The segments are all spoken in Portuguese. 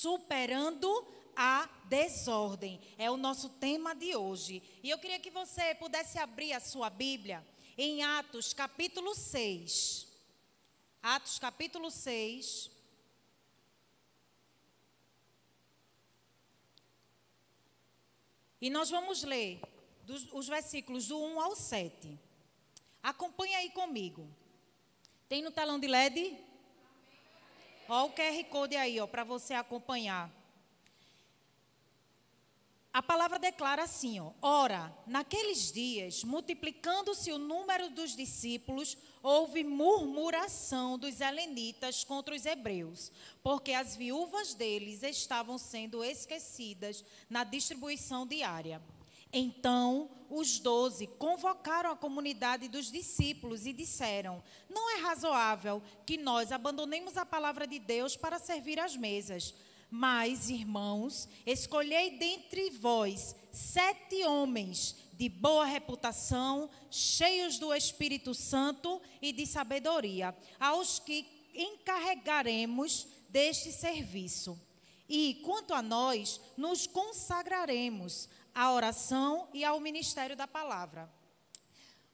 superando a desordem. É o nosso tema de hoje. E eu queria que você pudesse abrir a sua Bíblia em Atos capítulo 6. Atos capítulo 6. E nós vamos ler dos, os versículos do 1 ao 7. Acompanhe aí comigo. Tem no telão de LED? Ó o QR Code aí, ó, para você acompanhar. A palavra declara assim, ó: Ora, naqueles dias, multiplicando-se o número dos discípulos, houve murmuração dos helenitas contra os hebreus, porque as viúvas deles estavam sendo esquecidas na distribuição diária. Então, os doze convocaram a comunidade dos discípulos e disseram: Não é razoável que nós abandonemos a palavra de Deus para servir às mesas. Mas, irmãos, escolhei dentre vós sete homens de boa reputação, cheios do Espírito Santo e de sabedoria, aos que encarregaremos deste serviço. E, quanto a nós, nos consagraremos à oração e ao ministério da palavra.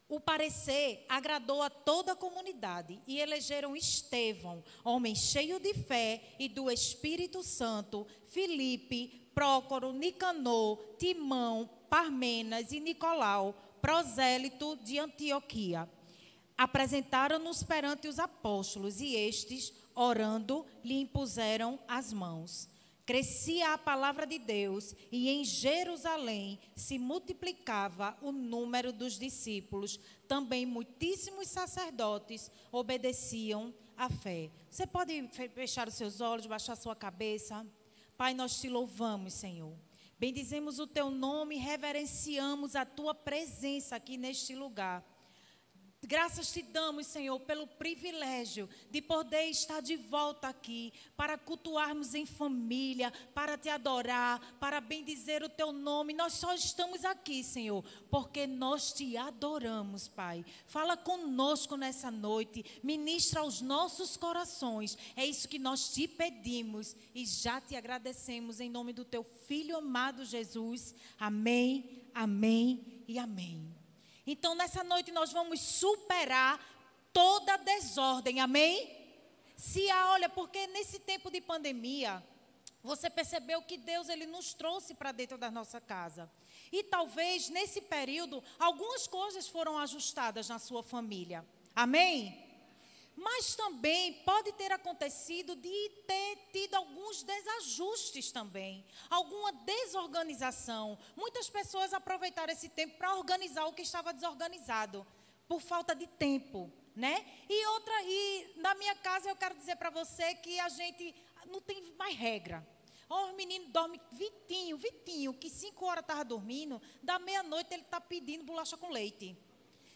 O parecer agradou a toda a comunidade e elegeram Estevão, homem cheio de fé e do Espírito Santo, Filipe, Prócoro, Nicanor, Timão, Parmenas e Nicolau, prosélito de Antioquia. Apresentaram-nos perante os apóstolos e estes, orando, lhe impuseram as mãos. Crescia a palavra de Deus e em Jerusalém se multiplicava o número dos discípulos. Também muitíssimos sacerdotes obedeciam à fé. Você pode fechar os seus olhos, baixar sua cabeça? Pai, nós te louvamos, Senhor. Bendizemos o teu nome, reverenciamos a tua presença aqui neste lugar. Graças te damos, Senhor, pelo privilégio de poder estar de volta aqui para cultuarmos em família, para te adorar, para bendizer o teu nome. Nós só estamos aqui, Senhor, porque nós te adoramos, Pai. Fala conosco nessa noite, ministra aos nossos corações. É isso que nós te pedimos e já te agradecemos em nome do teu filho amado Jesus. Amém, amém e amém. Então, nessa noite, nós vamos superar toda desordem, amém? Se há, olha, porque nesse tempo de pandemia, você percebeu que Deus ele nos trouxe para dentro da nossa casa. E talvez nesse período algumas coisas foram ajustadas na sua família. Amém? Mas também pode ter acontecido de ter tido alguns desajustes também, alguma desorganização. Muitas pessoas aproveitaram esse tempo para organizar o que estava desorganizado, por falta de tempo, né? E outra, e na minha casa eu quero dizer para você que a gente não tem mais regra. O menino dorme, Vitinho, Vitinho, que cinco horas estava dormindo, da meia-noite ele está pedindo bolacha com leite.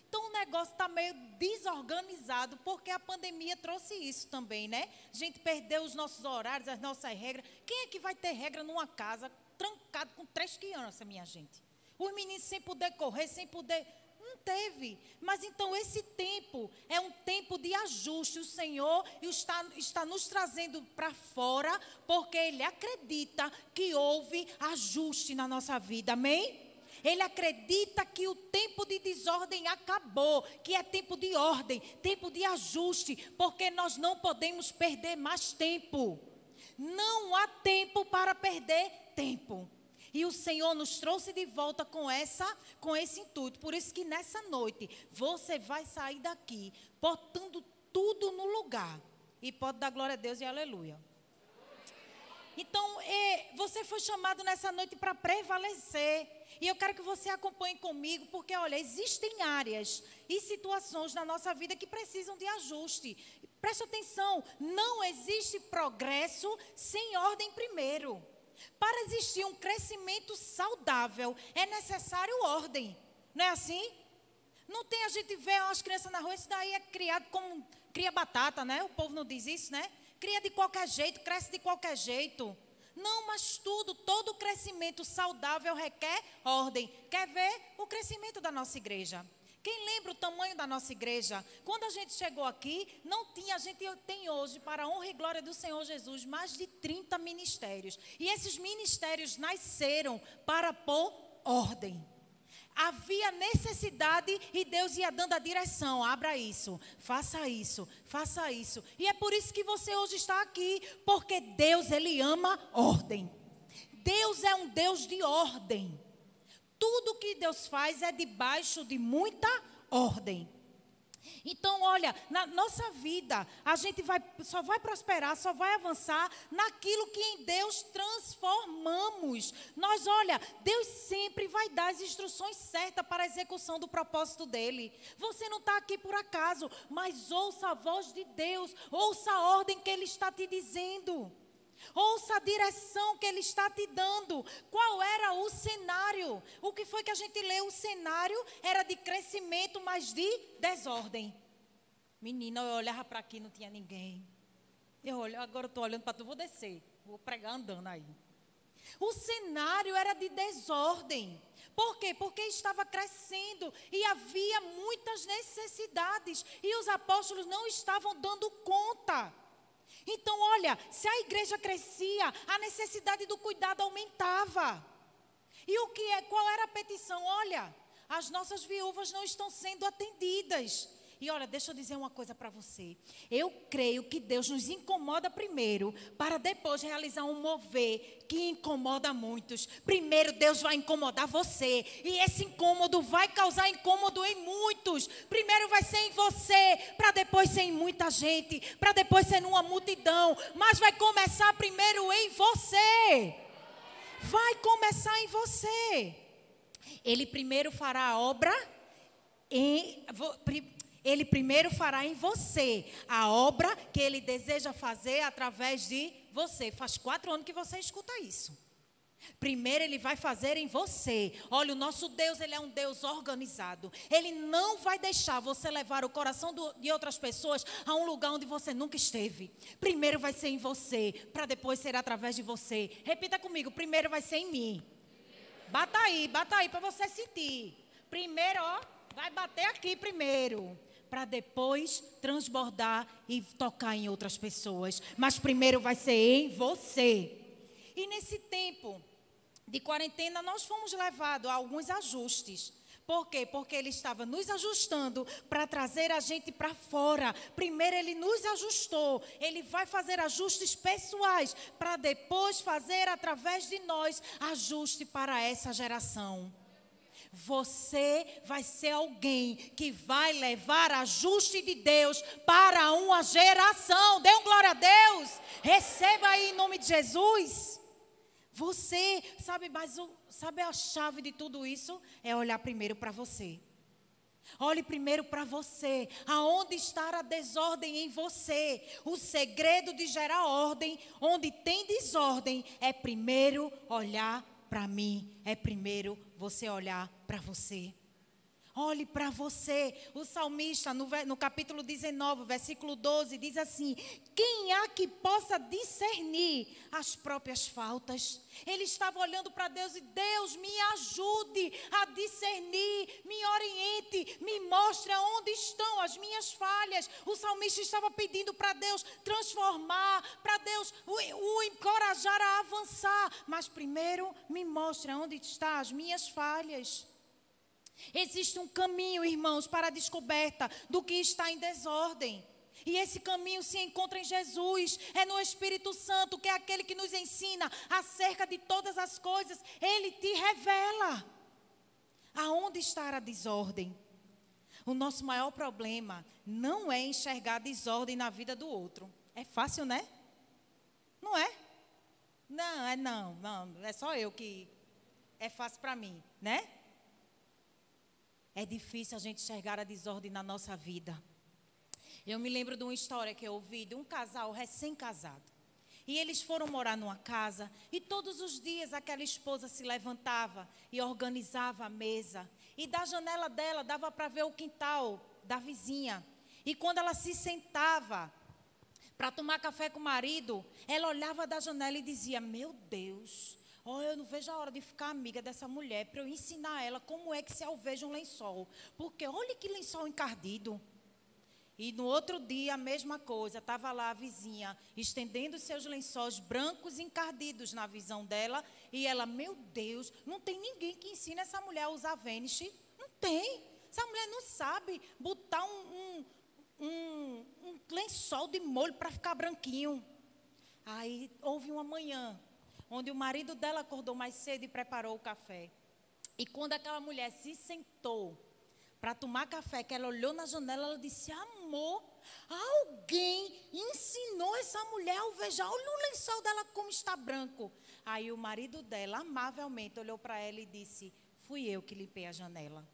Então o negócio está meio desorganizado, porque a pandemia trouxe isso também, né? A gente perdeu os nossos horários, as nossas regras. Quem é que vai ter regra numa casa trancado com três crianças, minha gente? Os meninos sem poder correr, sem poder. Não teve. Mas então esse tempo é um tempo de ajuste. O Senhor está, está nos trazendo para fora, porque Ele acredita que houve ajuste na nossa vida. Amém? Ele acredita que o tempo de desordem acabou, que é tempo de ordem, tempo de ajuste, porque nós não podemos perder mais tempo. Não há tempo para perder tempo. E o Senhor nos trouxe de volta com essa, com esse intuito. Por isso que nessa noite você vai sair daqui botando tudo no lugar. E pode dar glória a Deus e aleluia. Então, é, você foi chamado nessa noite para prevalecer. E eu quero que você acompanhe comigo, porque, olha, existem áreas e situações na nossa vida que precisam de ajuste. Preste atenção, não existe progresso sem ordem primeiro. Para existir um crescimento saudável, é necessário ordem. Não é assim? Não tem a gente ver as crianças na rua, isso daí é criado como cria batata, né? O povo não diz isso, né? Cria de qualquer jeito, cresce de qualquer jeito. Não, mas tudo, todo crescimento saudável requer ordem. Quer ver o crescimento da nossa igreja? Quem lembra o tamanho da nossa igreja? Quando a gente chegou aqui, não tinha, a gente tem hoje, para a honra e glória do Senhor Jesus, mais de 30 ministérios. E esses ministérios nasceram para pôr ordem. Havia necessidade e Deus ia dando a direção. Abra isso, faça isso, faça isso. E é por isso que você hoje está aqui, porque Deus, Ele ama ordem. Deus é um Deus de ordem. Tudo que Deus faz é debaixo de muita ordem. Então, olha, na nossa vida, a gente vai, só vai prosperar, só vai avançar naquilo que em Deus transformamos. Nós, olha, Deus sempre vai dar as instruções certas para a execução do propósito dele. Você não está aqui por acaso, mas ouça a voz de Deus, ouça a ordem que ele está te dizendo. Ouça a direção que ele está te dando. Qual era o cenário? O que foi que a gente leu? O cenário era de crescimento, mas de desordem. Menina, eu olhava para aqui, não tinha ninguém. Eu olho, agora eu estou olhando para tu, vou descer. Vou pregar andando aí. O cenário era de desordem. Por quê? Porque estava crescendo e havia muitas necessidades e os apóstolos não estavam dando conta. Então, olha, se a igreja crescia, a necessidade do cuidado aumentava. E o que é? Qual era a petição? Olha, as nossas viúvas não estão sendo atendidas. E olha, deixa eu dizer uma coisa para você. Eu creio que Deus nos incomoda primeiro, para depois realizar um mover que incomoda muitos. Primeiro, Deus vai incomodar você. E esse incômodo vai causar incômodo em muitos. Primeiro vai ser em você, para depois ser em muita gente, para depois ser numa multidão. Mas vai começar primeiro em você. Vai começar em você. Ele primeiro fará a obra em ele primeiro fará em você a obra que ele deseja fazer através de você. Faz quatro anos que você escuta isso. Primeiro ele vai fazer em você. Olha, o nosso Deus, ele é um Deus organizado. Ele não vai deixar você levar o coração do, de outras pessoas a um lugar onde você nunca esteve. Primeiro vai ser em você, para depois ser através de você. Repita comigo, primeiro vai ser em mim. Bata aí, bata aí para você sentir. Primeiro, ó, vai bater aqui primeiro para depois transbordar e tocar em outras pessoas. Mas primeiro vai ser em você. E nesse tempo de quarentena, nós fomos levados a alguns ajustes. Por quê? Porque ele estava nos ajustando para trazer a gente para fora. Primeiro ele nos ajustou, ele vai fazer ajustes pessoais para depois fazer através de nós ajuste para essa geração. Você vai ser alguém que vai levar ajuste de Deus para uma geração. Dê um glória a Deus. Receba aí em nome de Jesus. Você, sabe, mas o, sabe a chave de tudo isso? É olhar primeiro para você. Olhe primeiro para você. Aonde está a desordem em você? O segredo de gerar ordem, onde tem desordem, é primeiro olhar para mim é primeiro você olhar para você. Olhe para você. O salmista, no, no, capítulo 19, versículo 12, diz assim: Quem há que possa discernir as próprias faltas? Ele estava olhando para Deus e Deus me ajude a discernir, me oriente, me mostre onde estão as minhas falhas. O salmista estava pedindo para Deus transformar, para Deus o, o encorajar a avançar. Mas primeiro me mostre onde estão as minhas falhas. Existe um caminho, irmãos, para a descoberta do que está em desordem. E esse caminho se encontra em Jesus, é no Espírito Santo, que é aquele que nos ensina acerca de todas as coisas. Ele te revela aonde está a desordem. O nosso maior problema não é enxergar desordem na vida do outro. É fácil, né? Não é? Não, é não, não. É só eu que é fácil para mim, né? É difícil a gente enxergar a desordem na nossa vida. Eu me lembro de uma história que eu ouvi de um casal recém-casado. E eles foram morar numa casa e todos os dias aquela esposa se levantava e organizava a mesa. E da janela dela dava para ver o quintal da vizinha. E quando ela se sentava para tomar café com o marido, ela olhava da janela e dizia: Meu Deus, Oh, eu não vejo a hora de ficar amiga dessa mulher para eu ensinar ela como é que se alveja um lençol. Porque olha que lençol encardido. E no outro dia, a mesma coisa, estava lá a vizinha estendendo seus lençóis brancos encardidos na visão dela. E ela, meu Deus, não tem ninguém que ensine essa mulher a usar Vanish. Não tem. Essa mulher não sabe botar um, um, um, um lençol de molho para ficar branquinho. Aí houve uma manhã onde o marido dela acordou mais cedo e preparou o café. E quando aquela mulher se sentou para tomar café, que ela olhou na janela, ela disse: Amor, alguém ensinou essa mulher a alvejar. Olha o lençol dela como está branco. Aí o marido dela, amavelmente, olhou para ela e disse: Fui eu que limpei a janela.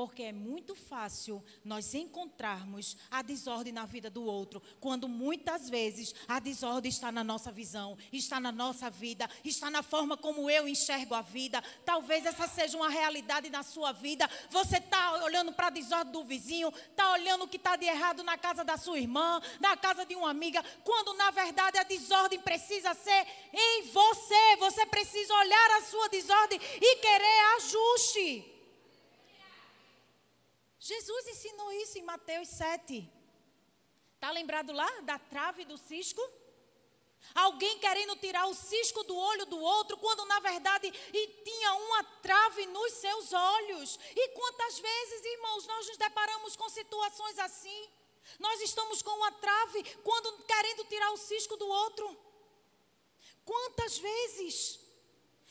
Porque é muito fácil nós encontrarmos a desordem na vida do outro, quando muitas vezes a desordem está na nossa visão, está na nossa vida, está na forma como eu enxergo a vida. Talvez essa seja uma realidade na sua vida. Você está olhando para a desordem do vizinho, está olhando o que está de errado na casa da sua irmã, na casa de uma amiga, quando na verdade a desordem precisa ser em você. Você precisa olhar a sua desordem e querer ajuste. Jesus ensinou isso em Mateus 7. Está lembrado lá da trave do cisco? Alguém querendo tirar o cisco do olho do outro, quando na verdade tinha uma trave nos seus olhos. E quantas vezes, irmãos, nós nos deparamos com situações assim? Nós estamos com uma trave quando querendo tirar o cisco do outro. Quantas vezes?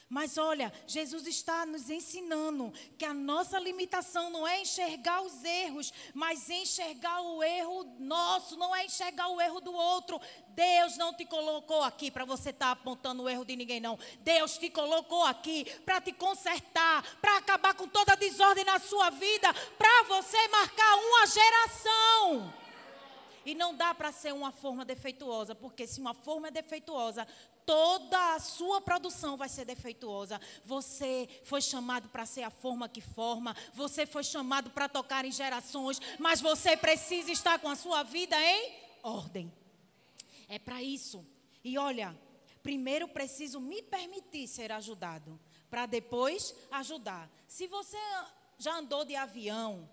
Mas olha, Jesus está nos ensinando que a nossa limitação não é enxergar os erros, mas enxergar o erro nosso, não é enxergar o erro do outro. Deus não te colocou aqui para você estar tá apontando o erro de ninguém, não. Deus te colocou aqui para te consertar, para acabar com toda a desordem na sua vida, para você marcar uma geração. E não dá para ser uma forma defeituosa, porque se uma forma é defeituosa, toda a sua produção vai ser defeituosa. Você foi chamado para ser a forma que forma, você foi chamado para tocar em gerações, mas você precisa estar com a sua vida em ordem. É para isso. E olha, primeiro preciso me permitir ser ajudado, para depois ajudar. Se você já andou de avião,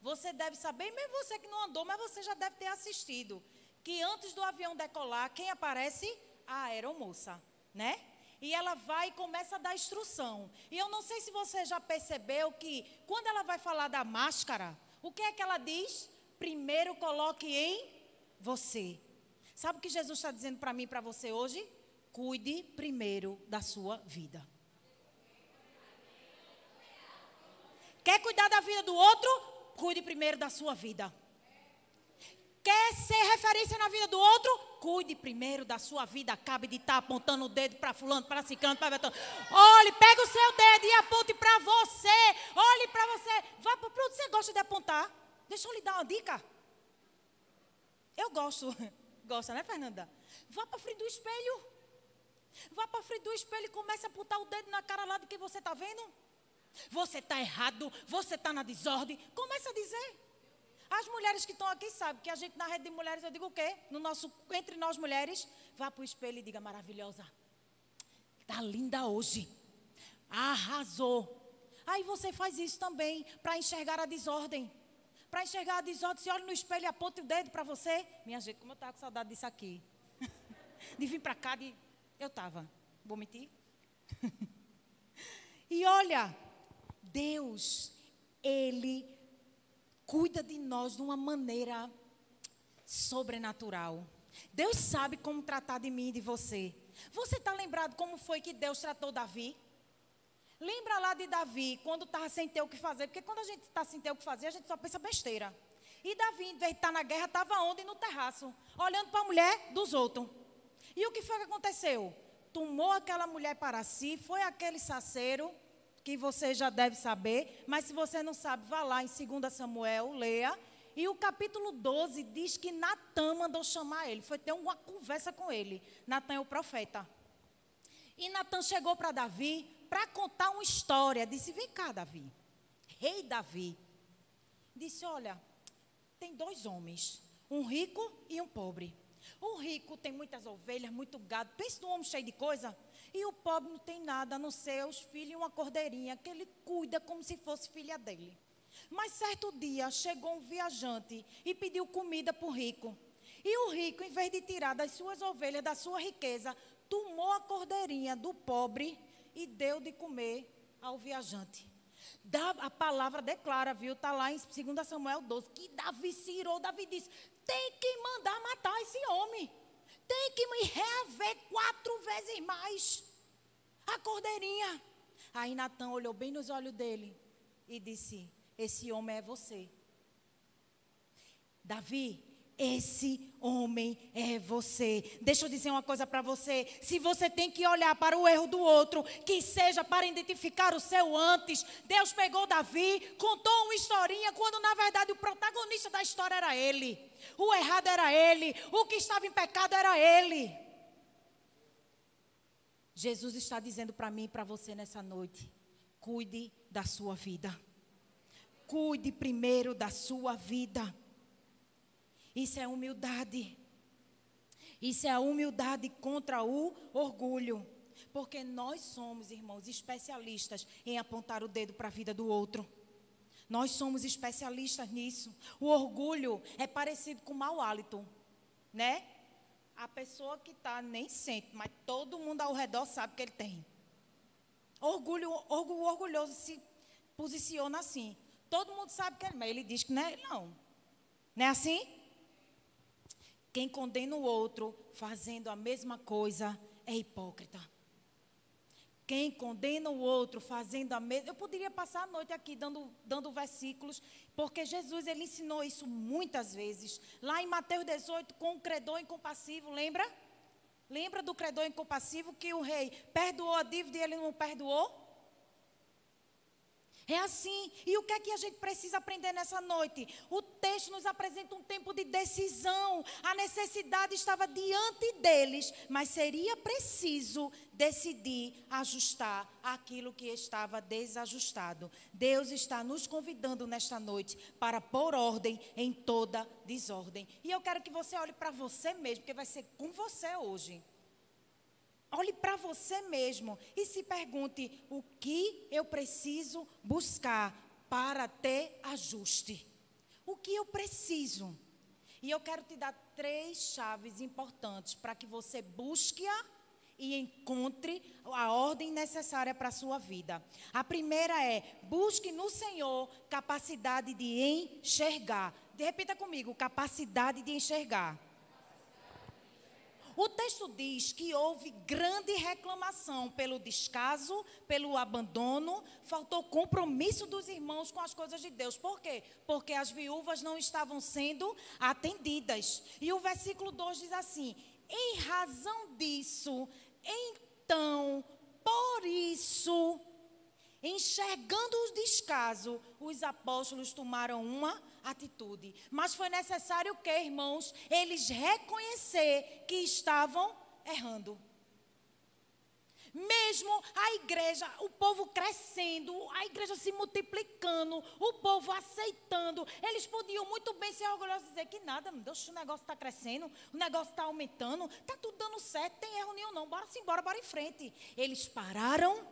você deve saber, mesmo você que não andou, mas você já deve ter assistido, que antes do avião decolar, quem aparece? a aeromoça, né? E ela vai e começa a dar instrução. E eu não sei se você já percebeu que quando ela vai falar da máscara, o que é que ela diz? Primeiro coloque em você. Sabe o que Jesus está dizendo para mim e para você hoje? Cuide primeiro da sua vida. Quer cuidar da vida do outro? Cuide primeiro da sua vida. Quer ser referência na vida do outro? Cuide primeiro da sua vida. Acabe de estar apontando o dedo para fulano, para ciclano, para betão. Olhe, pega o seu dedo e aponte para você. Olhe para você. Vá para onde você gosta de apontar. Deixa eu lhe dar uma dica. Eu gosto. Gosta, né, Fernanda? Vá para frente do espelho. Vá para frente do espelho e comece a apontar o dedo na cara lá do que você está vendo. Você está errado, você está na desordem. Comece a dizer. As mulheres que estão aqui sabem que a gente na rede de mulheres, eu digo o quê? No nosso, entre nós mulheres, vá para o espelho e diga maravilhosa. Está linda hoje. Arrasou. Aí você faz isso também para enxergar a desordem. Para enxergar a desordem, você olha no espelho e aponta o dedo para você. Minha gente, como eu estava com saudade disso aqui. de vir para cá, de... eu estava. Vou mentir? e olha, Deus, Ele cuida de nós de uma maneira sobrenatural. Deus sabe como tratar de mim e de você. Você está lembrado como foi que Deus tratou Davi? Lembra lá de Davi, quando estava sem ter o que fazer? Porque quando a gente está sem ter o que fazer, a gente só pensa besteira. E Davi, em vez de estar tá na guerra, estava onde? No terraço, olhando para a mulher dos outros. E o que foi que aconteceu? Tomou aquela mulher para si, foi aquele saceiro, que você já deve saber, mas se você não sabe, vá lá em 2 Samuel, leia. E o capítulo 12 diz que Natan mandou chamar ele, foi ter uma conversa com ele. Natan é o profeta. E Natan chegou para Davi para contar uma história. Disse: Vem cá, Davi, rei Davi. Disse: Olha, tem dois homens, um rico e um pobre. O rico tem muitas ovelhas, muito gado. Pensa num homem cheio de coisa. E o pobre não tem nada a não ser os filhos e uma cordeirinha que ele cuida como se fosse filha dele. Mas certo dia chegou um viajante e pediu comida para o rico. E o rico, em vez de tirar das suas ovelhas, da sua riqueza, tomou a cordeirinha do pobre e deu de comer ao viajante. a palavra declara, viu? Está lá em 2 Samuel 12, que Davi se irou. Davi disse: tem que mandar matar esse homem tem que me reaver quatro vezes mais. A cordeirinha. Aí Natan olhou bem nos olhos dele e disse: Esse homem é você. Davi, esse homem é você. Deixa eu dizer uma coisa para você. Se você tem que olhar para o erro do outro, que seja para identificar o seu antes. Deus pegou Davi, contou uma historinha, quando na verdade o protagonista da história era ele. O errado era ele. O que estava em pecado era ele. Jesus está dizendo para mim e para você nessa noite: cuide da sua vida. Cuide primeiro da sua vida. Isso é humildade. Isso é a humildade contra o orgulho. Porque nós somos, irmãos, especialistas em apontar o dedo para a vida do outro. Nós somos especialistas nisso. O orgulho é parecido com o mau hálito, né? A pessoa que está nem sente, mas todo mundo ao redor sabe que ele tem. Orgulho, orgulho orgulhoso se posiciona assim. Todo mundo sabe que ele, mas ele diz que não é, não. Não é assim? Quem condena o outro fazendo a mesma coisa é hipócrita. Quem condena o outro fazendo a mesma. Eu poderia passar a noite aqui dando, dando versículos, porque Jesus ele ensinou isso muitas vezes. Lá em Mateus 18, com o credor incompassivo, lembra? Lembra do credor incompassivo que o rei perdoou a dívida e ele não perdoou? É assim. E o que é que a gente precisa aprender nessa noite? O texto nos apresenta um tempo de decisão. A necessidade estava diante deles, mas seria preciso decidir ajustar aquilo que estava desajustado. Deus está nos convidando nesta noite para pôr ordem em toda desordem. E eu quero que você olhe para você mesmo, porque vai ser com você hoje. Olhe para você mesmo e se pergunte: o que eu preciso buscar para ter ajuste? O que eu preciso? E eu quero te dar três chaves importantes para que você busque-a e encontre a ordem necessária para a sua vida. A primeira é: busque no Senhor capacidade de enxergar. Repita comigo: capacidade de enxergar. O texto diz que houve grande reclamação pelo descaso, pelo abandono, faltou compromisso dos irmãos com as coisas de Deus. Por quê? Porque as viúvas não estavam sendo atendidas. E o versículo 2 diz assim: em razão disso, então, por isso, enxergando o descaso, os apóstolos tomaram uma atitude. Mas foi necessário que, irmãos, eles reconhecer que estavam errando. Mesmo a igreja, o povo crescendo, a igreja se multiplicando, o povo aceitando, eles podiam muito bem ser orgulhosos e dizer que nada, Deus, o negócio está crescendo, o negócio está aumentando, está tudo dando certo, tem erro nenhum não, bora embora, bora em frente. Eles pararam,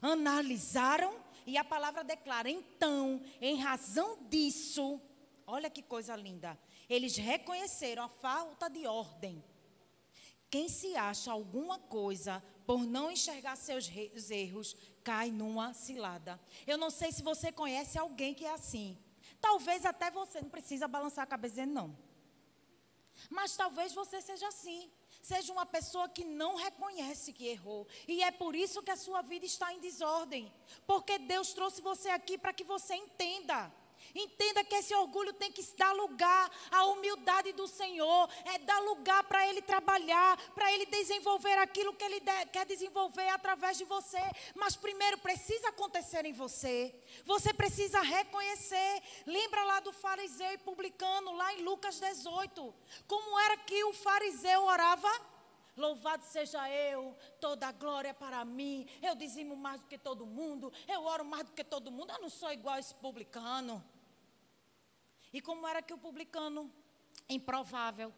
analisaram e a palavra declara: então, em razão disso, olha que coisa linda, eles reconheceram a falta de ordem. Quem se acha alguma coisa por não enxergar seus erros, cai numa cilada. Eu não sei se você conhece alguém que é assim. Talvez até você não precisa balançar a cabeça dizendo não. Mas talvez você seja assim. Seja uma pessoa que não reconhece que errou. E é por isso que a sua vida está em desordem. Porque Deus trouxe você aqui para que você entenda. Entenda que esse orgulho tem que dar lugar à humildade do Senhor, é dar lugar para Ele trabalhar, para Ele desenvolver aquilo que Ele quer desenvolver através de você. Mas primeiro precisa acontecer em você. Você precisa reconhecer. Lembra lá do fariseu e publicano, lá em Lucas 18. Como era que o fariseu orava? Louvado seja eu, toda a glória para mim. Eu dizimo mais do que todo mundo, eu oro mais do que todo mundo. Eu não sou igual a esse publicano. E como era que o publicano, improvável,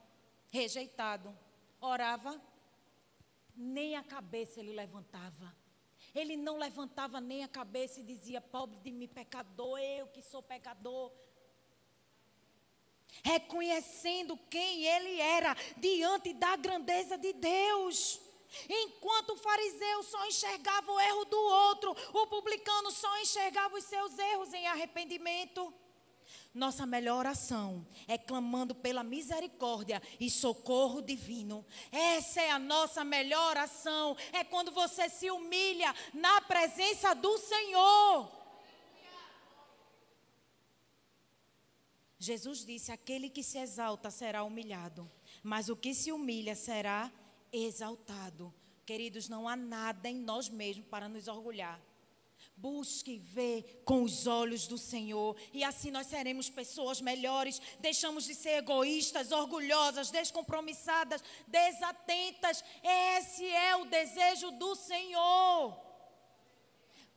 rejeitado. Orava, nem a cabeça ele levantava. Ele não levantava nem a cabeça e dizia: Pobre de mim, pecador, eu que sou pecador. Reconhecendo quem ele era diante da grandeza de Deus. Enquanto o fariseu só enxergava o erro do outro, o publicano só enxergava os seus erros em arrependimento. Nossa melhor oração é clamando pela misericórdia e socorro divino. Essa é a nossa melhor oração. É quando você se humilha na presença do Senhor. Jesus disse: Aquele que se exalta será humilhado, mas o que se humilha será exaltado. Queridos, não há nada em nós mesmos para nos orgulhar. Busque ver com os olhos do Senhor e assim nós seremos pessoas melhores. Deixamos de ser egoístas, orgulhosas, descompromissadas, desatentas. Esse é o desejo do Senhor.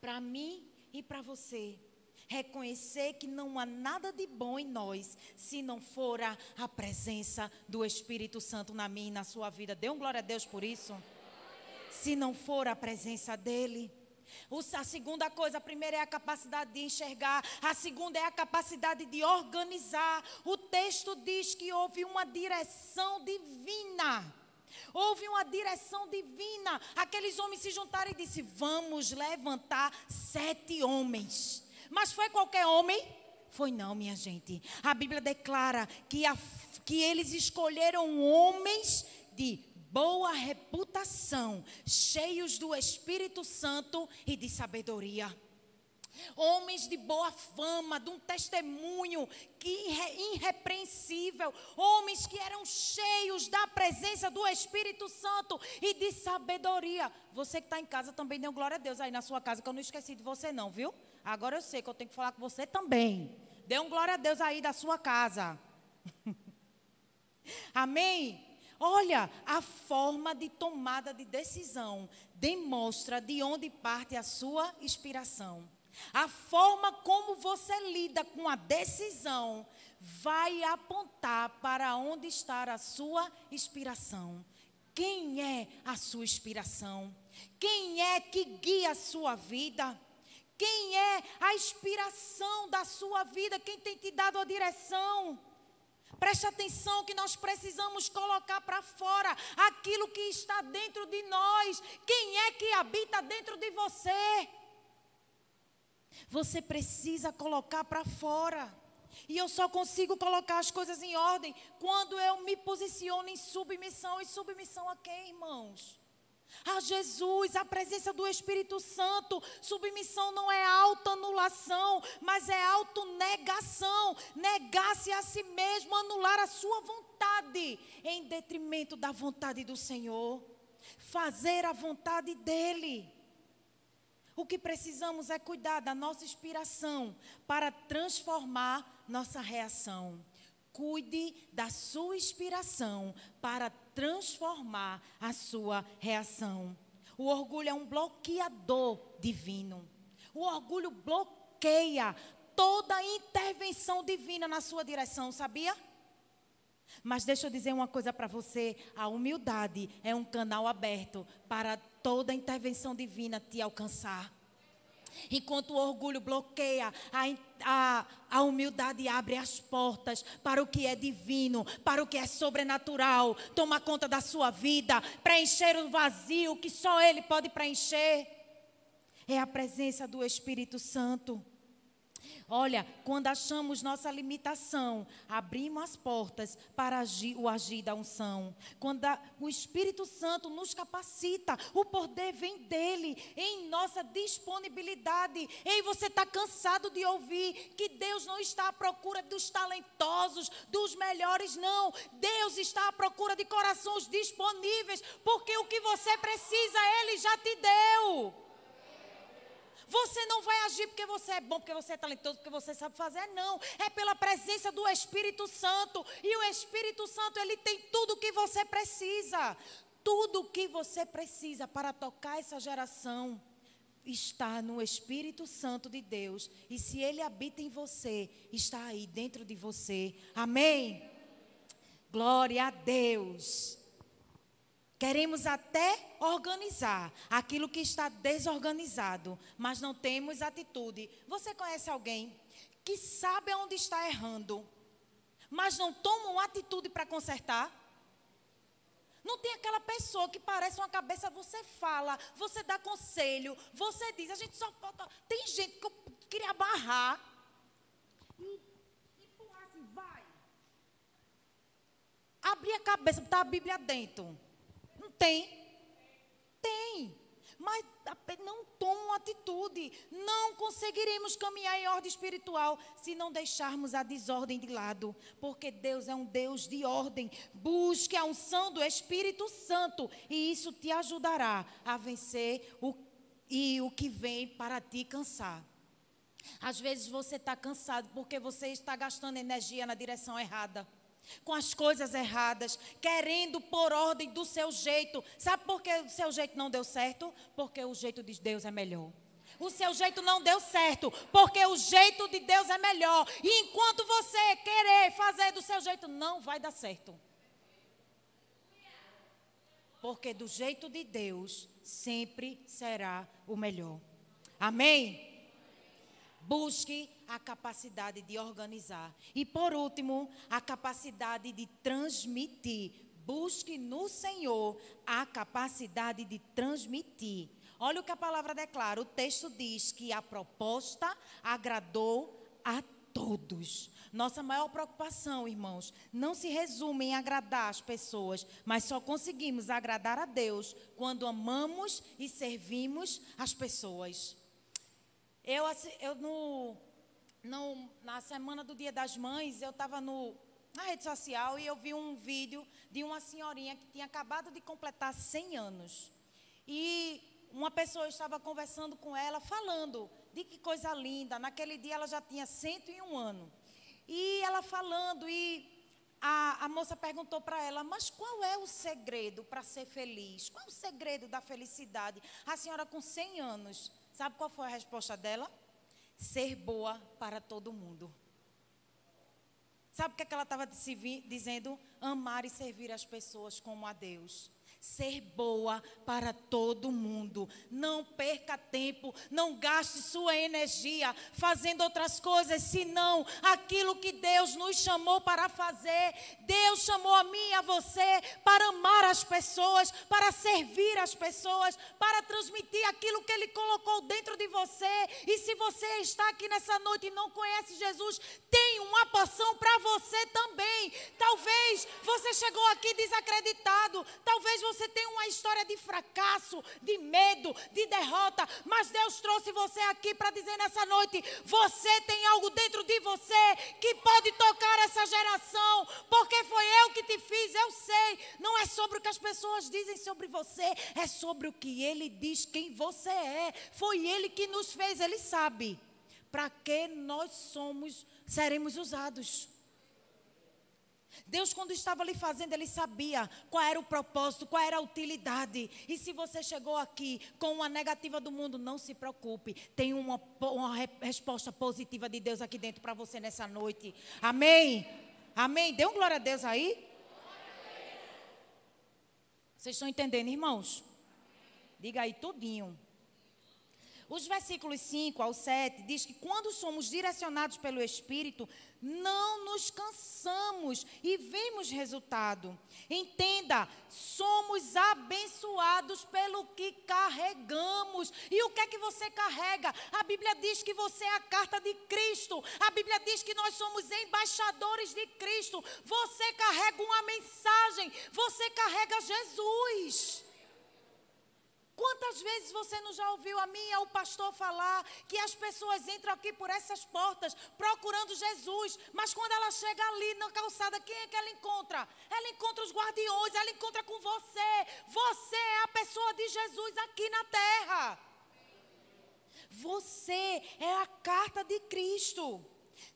Para mim e para você. Reconhecer que não há nada de bom em nós se não for a, presença do Espírito Santo na minha e na sua vida. Dê um glória a Deus por isso. Se não for a presença dEle. A segunda coisa, a primeira é a capacidade de enxergar, a segunda é a capacidade de organizar. O texto diz que houve uma direção divina. Houve uma direção divina. Aqueles homens se juntaram e disse: "Vamos levantar sete homens". Mas foi qualquer homem? Foi não, minha gente. A Bíblia declara que, a, que eles escolheram homens de boa reputação, cheios do Espírito Santo e de sabedoria. Homens de boa fama, de um testemunho que irrepreensível, homens que eram cheios da presença do Espírito Santo e de sabedoria. Você que está em casa também deu glória a Deus aí na sua casa, que eu não esqueci de você, não, viu? Agora eu sei que eu tenho que falar com você também. Dê um glória a Deus aí da sua casa. Amém? Olha, a forma de tomada de decisão demonstra de onde parte a sua inspiração. A forma como você lida com a decisão vai apontar para onde está a sua inspiração. Quem é a sua inspiração? Quem é que guia a sua vida? Quem é a inspiração da sua vida? Quem tem te dado a direção? Preste atenção que nós precisamos colocar para fora aquilo que está dentro de nós. Quem é que habita dentro de você? Você precisa colocar para fora. E eu só consigo colocar as coisas em ordem quando eu me posiciono em submissão. E submissão a quem, irmãos? A Jesus, a presença do Espírito Santo. Submissão não é autoanulação, mas é autonegação. Negar-se a si mesmo, anular a sua vontade em detrimento da vontade do Senhor. Fazer a vontade dEle. O que precisamos é cuidar da nossa inspiração para transformar nossa reação. Cuide da sua inspiração para transformar a sua reação. O orgulho é um bloqueador divino. O orgulho bloqueia toda intervenção divina na sua direção, sabia? Mas deixa eu dizer uma coisa para você: a humildade é um canal aberto para toda intervenção divina te alcançar. Enquanto o orgulho bloqueia, a, a, a humildade abre as portas para o que é divino, para o que é sobrenatural. Toma conta da sua vida, preencher o vazio que só Ele pode preencher. É a presença do Espírito Santo. Olha, quando achamos nossa limitação, abrimos as portas para o agir da unção. Quando o Espírito Santo nos capacita, o poder vem dele, em nossa disponibilidade. Ei, você está cansado de ouvir que Deus não está à procura dos talentosos, dos melhores, não. Deus está à procura de corações disponíveis, porque o que você precisa, Ele já te deu. Você não vai agir porque você é bom, porque você é talentoso, porque você sabe fazer, não. É pela presença do Espírito Santo. E o Espírito Santo, ele tem tudo o que você precisa. Tudo o que você precisa para tocar essa geração está no Espírito Santo de Deus. E se ele habita em você, está aí dentro de você. Amém. Glória a Deus. Queremos até organizar aquilo que está desorganizado, mas não temos atitude. Você conhece alguém que sabe onde está errando, mas não toma uma atitude para consertar? Não tem aquela pessoa que parece uma cabeça, você fala, você dá conselho, você diz, a gente só falta. Tem gente que eu queria barrar e, e pular assim, vai. Abrir a cabeça, botar a Bíblia dentro. Tem. Tem. Mas não tomam atitude. Não conseguiremos caminhar em ordem espiritual se não deixarmos a desordem de lado. Porque Deus é um Deus de ordem. Busque a unção do Espírito Santo. E isso te ajudará a vencer o, e o que vem para te cansar. Às vezes você está cansado porque você está gastando energia na direção errada com as coisas erradas, querendo por ordem do seu jeito. Sabe por que o seu jeito não deu certo? Porque o jeito de Deus é melhor. O seu jeito não deu certo, porque o jeito de Deus é melhor. E enquanto você querer fazer do seu jeito, não vai dar certo. Porque do jeito de Deus sempre será o melhor. Amém? Busque a capacidade de organizar. E por último, a capacidade de transmitir. Busque no Senhor a capacidade de transmitir. Olha o que a palavra declara. O texto diz que a proposta agradou a todos. Nossa maior preocupação, irmãos, não se resume em agradar as pessoas, mas só conseguimos agradar a Deus quando amamos e servimos as pessoas. Eu, eu no, no, na semana do Dia das Mães, eu estava na rede social e eu vi um vídeo de uma senhorinha que tinha acabado de completar 100 anos. E uma pessoa estava conversando com ela, falando de que coisa linda. Naquele dia ela já tinha 101 anos. E ela falando, e a, a moça perguntou para ela: Mas qual é o segredo para ser feliz? Qual o segredo da felicidade? A senhora com 100 anos. Sabe qual foi a resposta dela? Ser boa para todo mundo. Sabe o que, é que ela estava dizendo? Amar e servir as pessoas como a Deus ser boa para todo mundo. Não perca tempo, não gaste sua energia fazendo outras coisas, senão aquilo que Deus nos chamou para fazer. Deus chamou a mim e a você para amar as pessoas, para servir as pessoas, para transmitir aquilo que Ele colocou dentro de você. E se você está aqui nessa noite e não conhece Jesus, tem uma porção para você também. Talvez você chegou aqui desacreditado, talvez você tem uma história de fracasso, de medo, de derrota, mas Deus trouxe você aqui para dizer nessa noite: você tem algo dentro de você que pode tocar essa geração, porque foi eu que te fiz, eu sei. Não é sobre o que as pessoas dizem sobre você, é sobre o que Ele diz quem você é. Foi Ele que nos fez, Ele sabe para que nós somos, seremos usados. Deus, quando estava ali fazendo, Ele sabia qual era o propósito, qual era a utilidade. E se você chegou aqui com uma negativa do mundo, não se preocupe. Tem uma, uma resposta positiva de Deus aqui dentro para você nessa noite. Amém? Amém? Dê um glória a Deus aí. Vocês estão entendendo, irmãos? Diga aí tudinho. Os versículos 5 ao 7 diz que quando somos direcionados pelo Espírito, não nos cansamos e vemos resultado. Entenda, somos abençoados pelo que carregamos. E o que é que você carrega? A Bíblia diz que você é a carta de Cristo. A Bíblia diz que nós somos embaixadores de Cristo. Você carrega uma mensagem, você carrega Jesus. Quantas vezes você não já ouviu a mim e o pastor falar que as pessoas entram aqui por essas portas procurando Jesus, mas quando ela chega ali na calçada, quem é que ela encontra? Ela encontra os guardiões, ela encontra com você. Você é a pessoa de Jesus aqui na terra. Você é a carta de Cristo.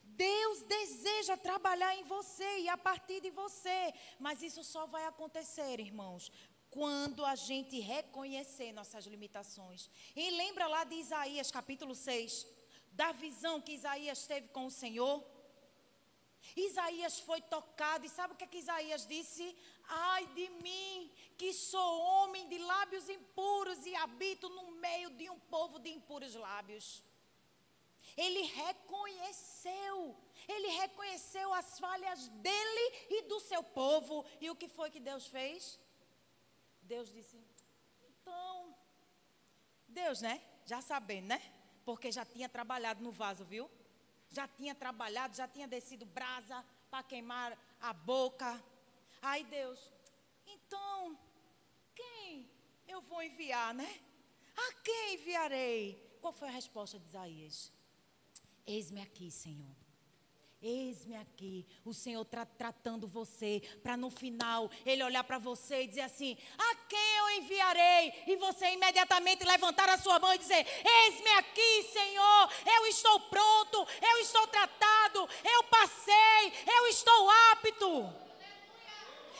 Deus deseja trabalhar em você e a partir de você. Mas isso só vai acontecer, irmãos, quando a gente reconhecer nossas limitações. E lembra lá de Isaías capítulo 6, da visão que Isaías teve com o Senhor? Isaías foi tocado, e sabe o que, é que Isaías disse? Ai de mim, que sou homem de lábios impuros e habito no meio de um povo de impuros lábios. Ele reconheceu, ele reconheceu as falhas dele e do seu povo. E o que foi que Deus fez? Deus disse: então, Deus, né? Já sabendo, né? Porque já tinha trabalhado no vaso, viu? Já tinha trabalhado, já tinha descido brasa para queimar a boca. Aí Deus, então, quem eu vou enviar, né? A quem enviarei? Qual foi a resposta de Isaías? Eis-me aqui, Senhor. Eis-me aqui, o Senhor tra tratando você, para no final ele olhar para você e dizer assim: A quem eu enviarei? E você imediatamente levantar a sua mão e dizer: Eis-me aqui, Senhor, eu estou pronto, eu estou tratado, eu passei, eu estou apto.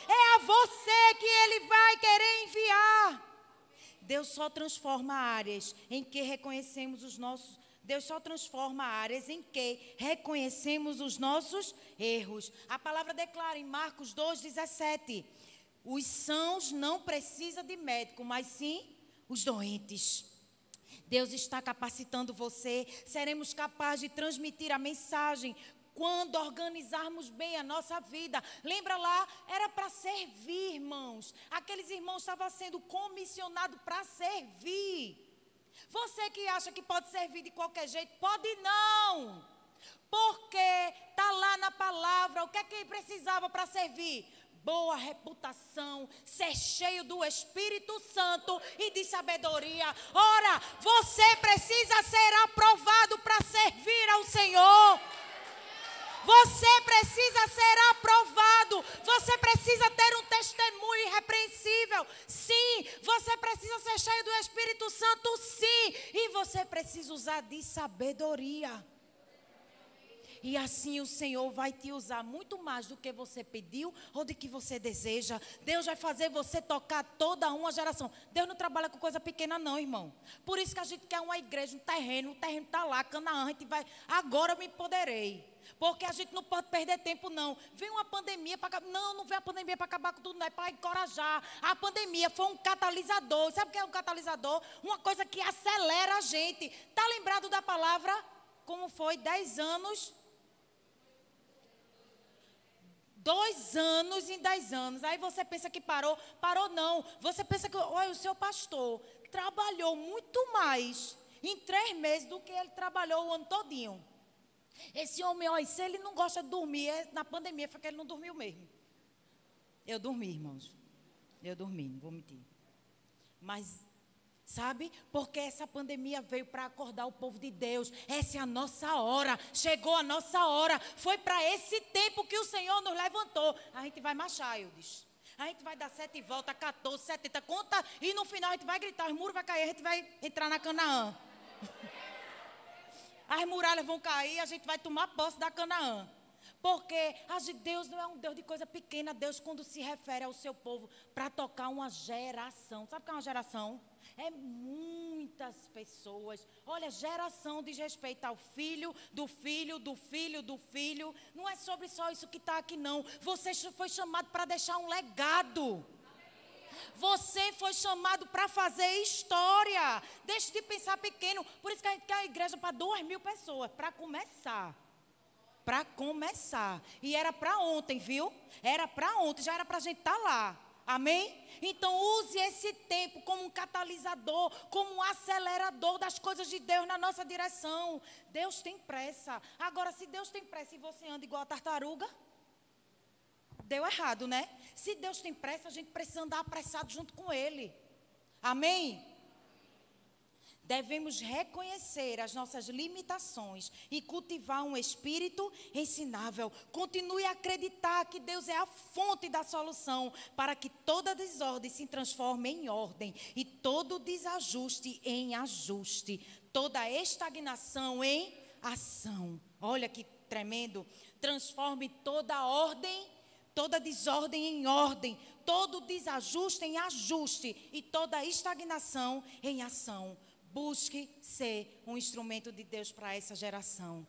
É a você que ele vai querer enviar. Deus só transforma áreas em que reconhecemos os nossos Deus só transforma áreas em que reconhecemos os nossos erros. A palavra declara em Marcos 2,17: os sãos não precisam de médico, mas sim os doentes. Deus está capacitando você, seremos capazes de transmitir a mensagem quando organizarmos bem a nossa vida. Lembra lá, era para servir, irmãos. Aqueles irmãos estavam sendo comissionados para servir. Você que acha que pode servir de qualquer jeito, pode não. Porque está lá na palavra o que é que precisava para servir? Boa reputação, ser cheio do Espírito Santo e de sabedoria. Ora, você precisa ser aprovado para servir ao Senhor. Você precisa ser aprovado. Você precisa ter um testemunho irrepreensível. Sim. Você precisa ser cheio do Espírito Santo. Sim. E você precisa usar de sabedoria. E assim o Senhor vai te usar muito mais do que você pediu ou do que você deseja. Deus vai fazer você tocar toda uma geração. Deus não trabalha com coisa pequena, não, irmão. Por isso que a gente quer uma igreja, um terreno, o terreno está lá, Canaã, a gente vai. Agora eu me empoderei. Porque a gente não pode perder tempo, não. Vem uma pandemia para Não, não vem a pandemia para acabar com tudo, não. É para encorajar. A pandemia foi um catalisador. Sabe o que é um catalisador? Uma coisa que acelera a gente. Está lembrado da palavra? Como foi? Dez anos. Dois anos em dez anos. Aí você pensa que parou. Parou, não. Você pensa que, olha, o seu pastor trabalhou muito mais em três meses do que ele trabalhou o ano todinho. Esse homem, olha, se ele não gosta de dormir, é, na pandemia foi que ele não dormiu mesmo. Eu dormi, irmãos. Eu dormi, não vou mentir. Mas, sabe, porque essa pandemia veio para acordar o povo de Deus. Essa é a nossa hora. Chegou a nossa hora. Foi para esse tempo que o Senhor nos levantou. A gente vai marchar, Eudes. A gente vai dar sete voltas, 14, 70, conta. E no final a gente vai gritar, os muros vão cair, a gente vai entrar na Canaã as muralhas vão cair, a gente vai tomar posse da Canaã. Porque Deus não é um Deus de coisa pequena, Deus, quando se refere ao seu povo, para tocar uma geração. Sabe o que é uma geração? É muitas pessoas. Olha, geração diz respeito ao filho, do filho, do filho, do filho. Não é sobre só isso que está aqui, não. Você foi chamado para deixar um legado. Você foi chamado para fazer história. Deixe de pensar pequeno. Por isso que a gente quer a igreja para duas mil pessoas, para começar. Para começar. E era para ontem, viu? Era para ontem, já era para a gente estar tá lá. Amém? Então use esse tempo como um catalisador, como um acelerador das coisas de Deus na nossa direção. Deus tem pressa. Agora, se Deus tem pressa e você anda igual a tartaruga, deu errado, né? Se Deus tem pressa, a gente precisa andar apressado junto com Ele. Amém? Devemos reconhecer as nossas limitações e cultivar um espírito ensinável. Continue a acreditar que Deus é a fonte da solução para que toda desordem se transforme em ordem e todo desajuste em ajuste, toda estagnação em ação. Olha que tremendo. Transforme toda ordem toda desordem em ordem, todo desajuste em ajuste e toda estagnação em ação. Busque ser um instrumento de Deus para essa geração.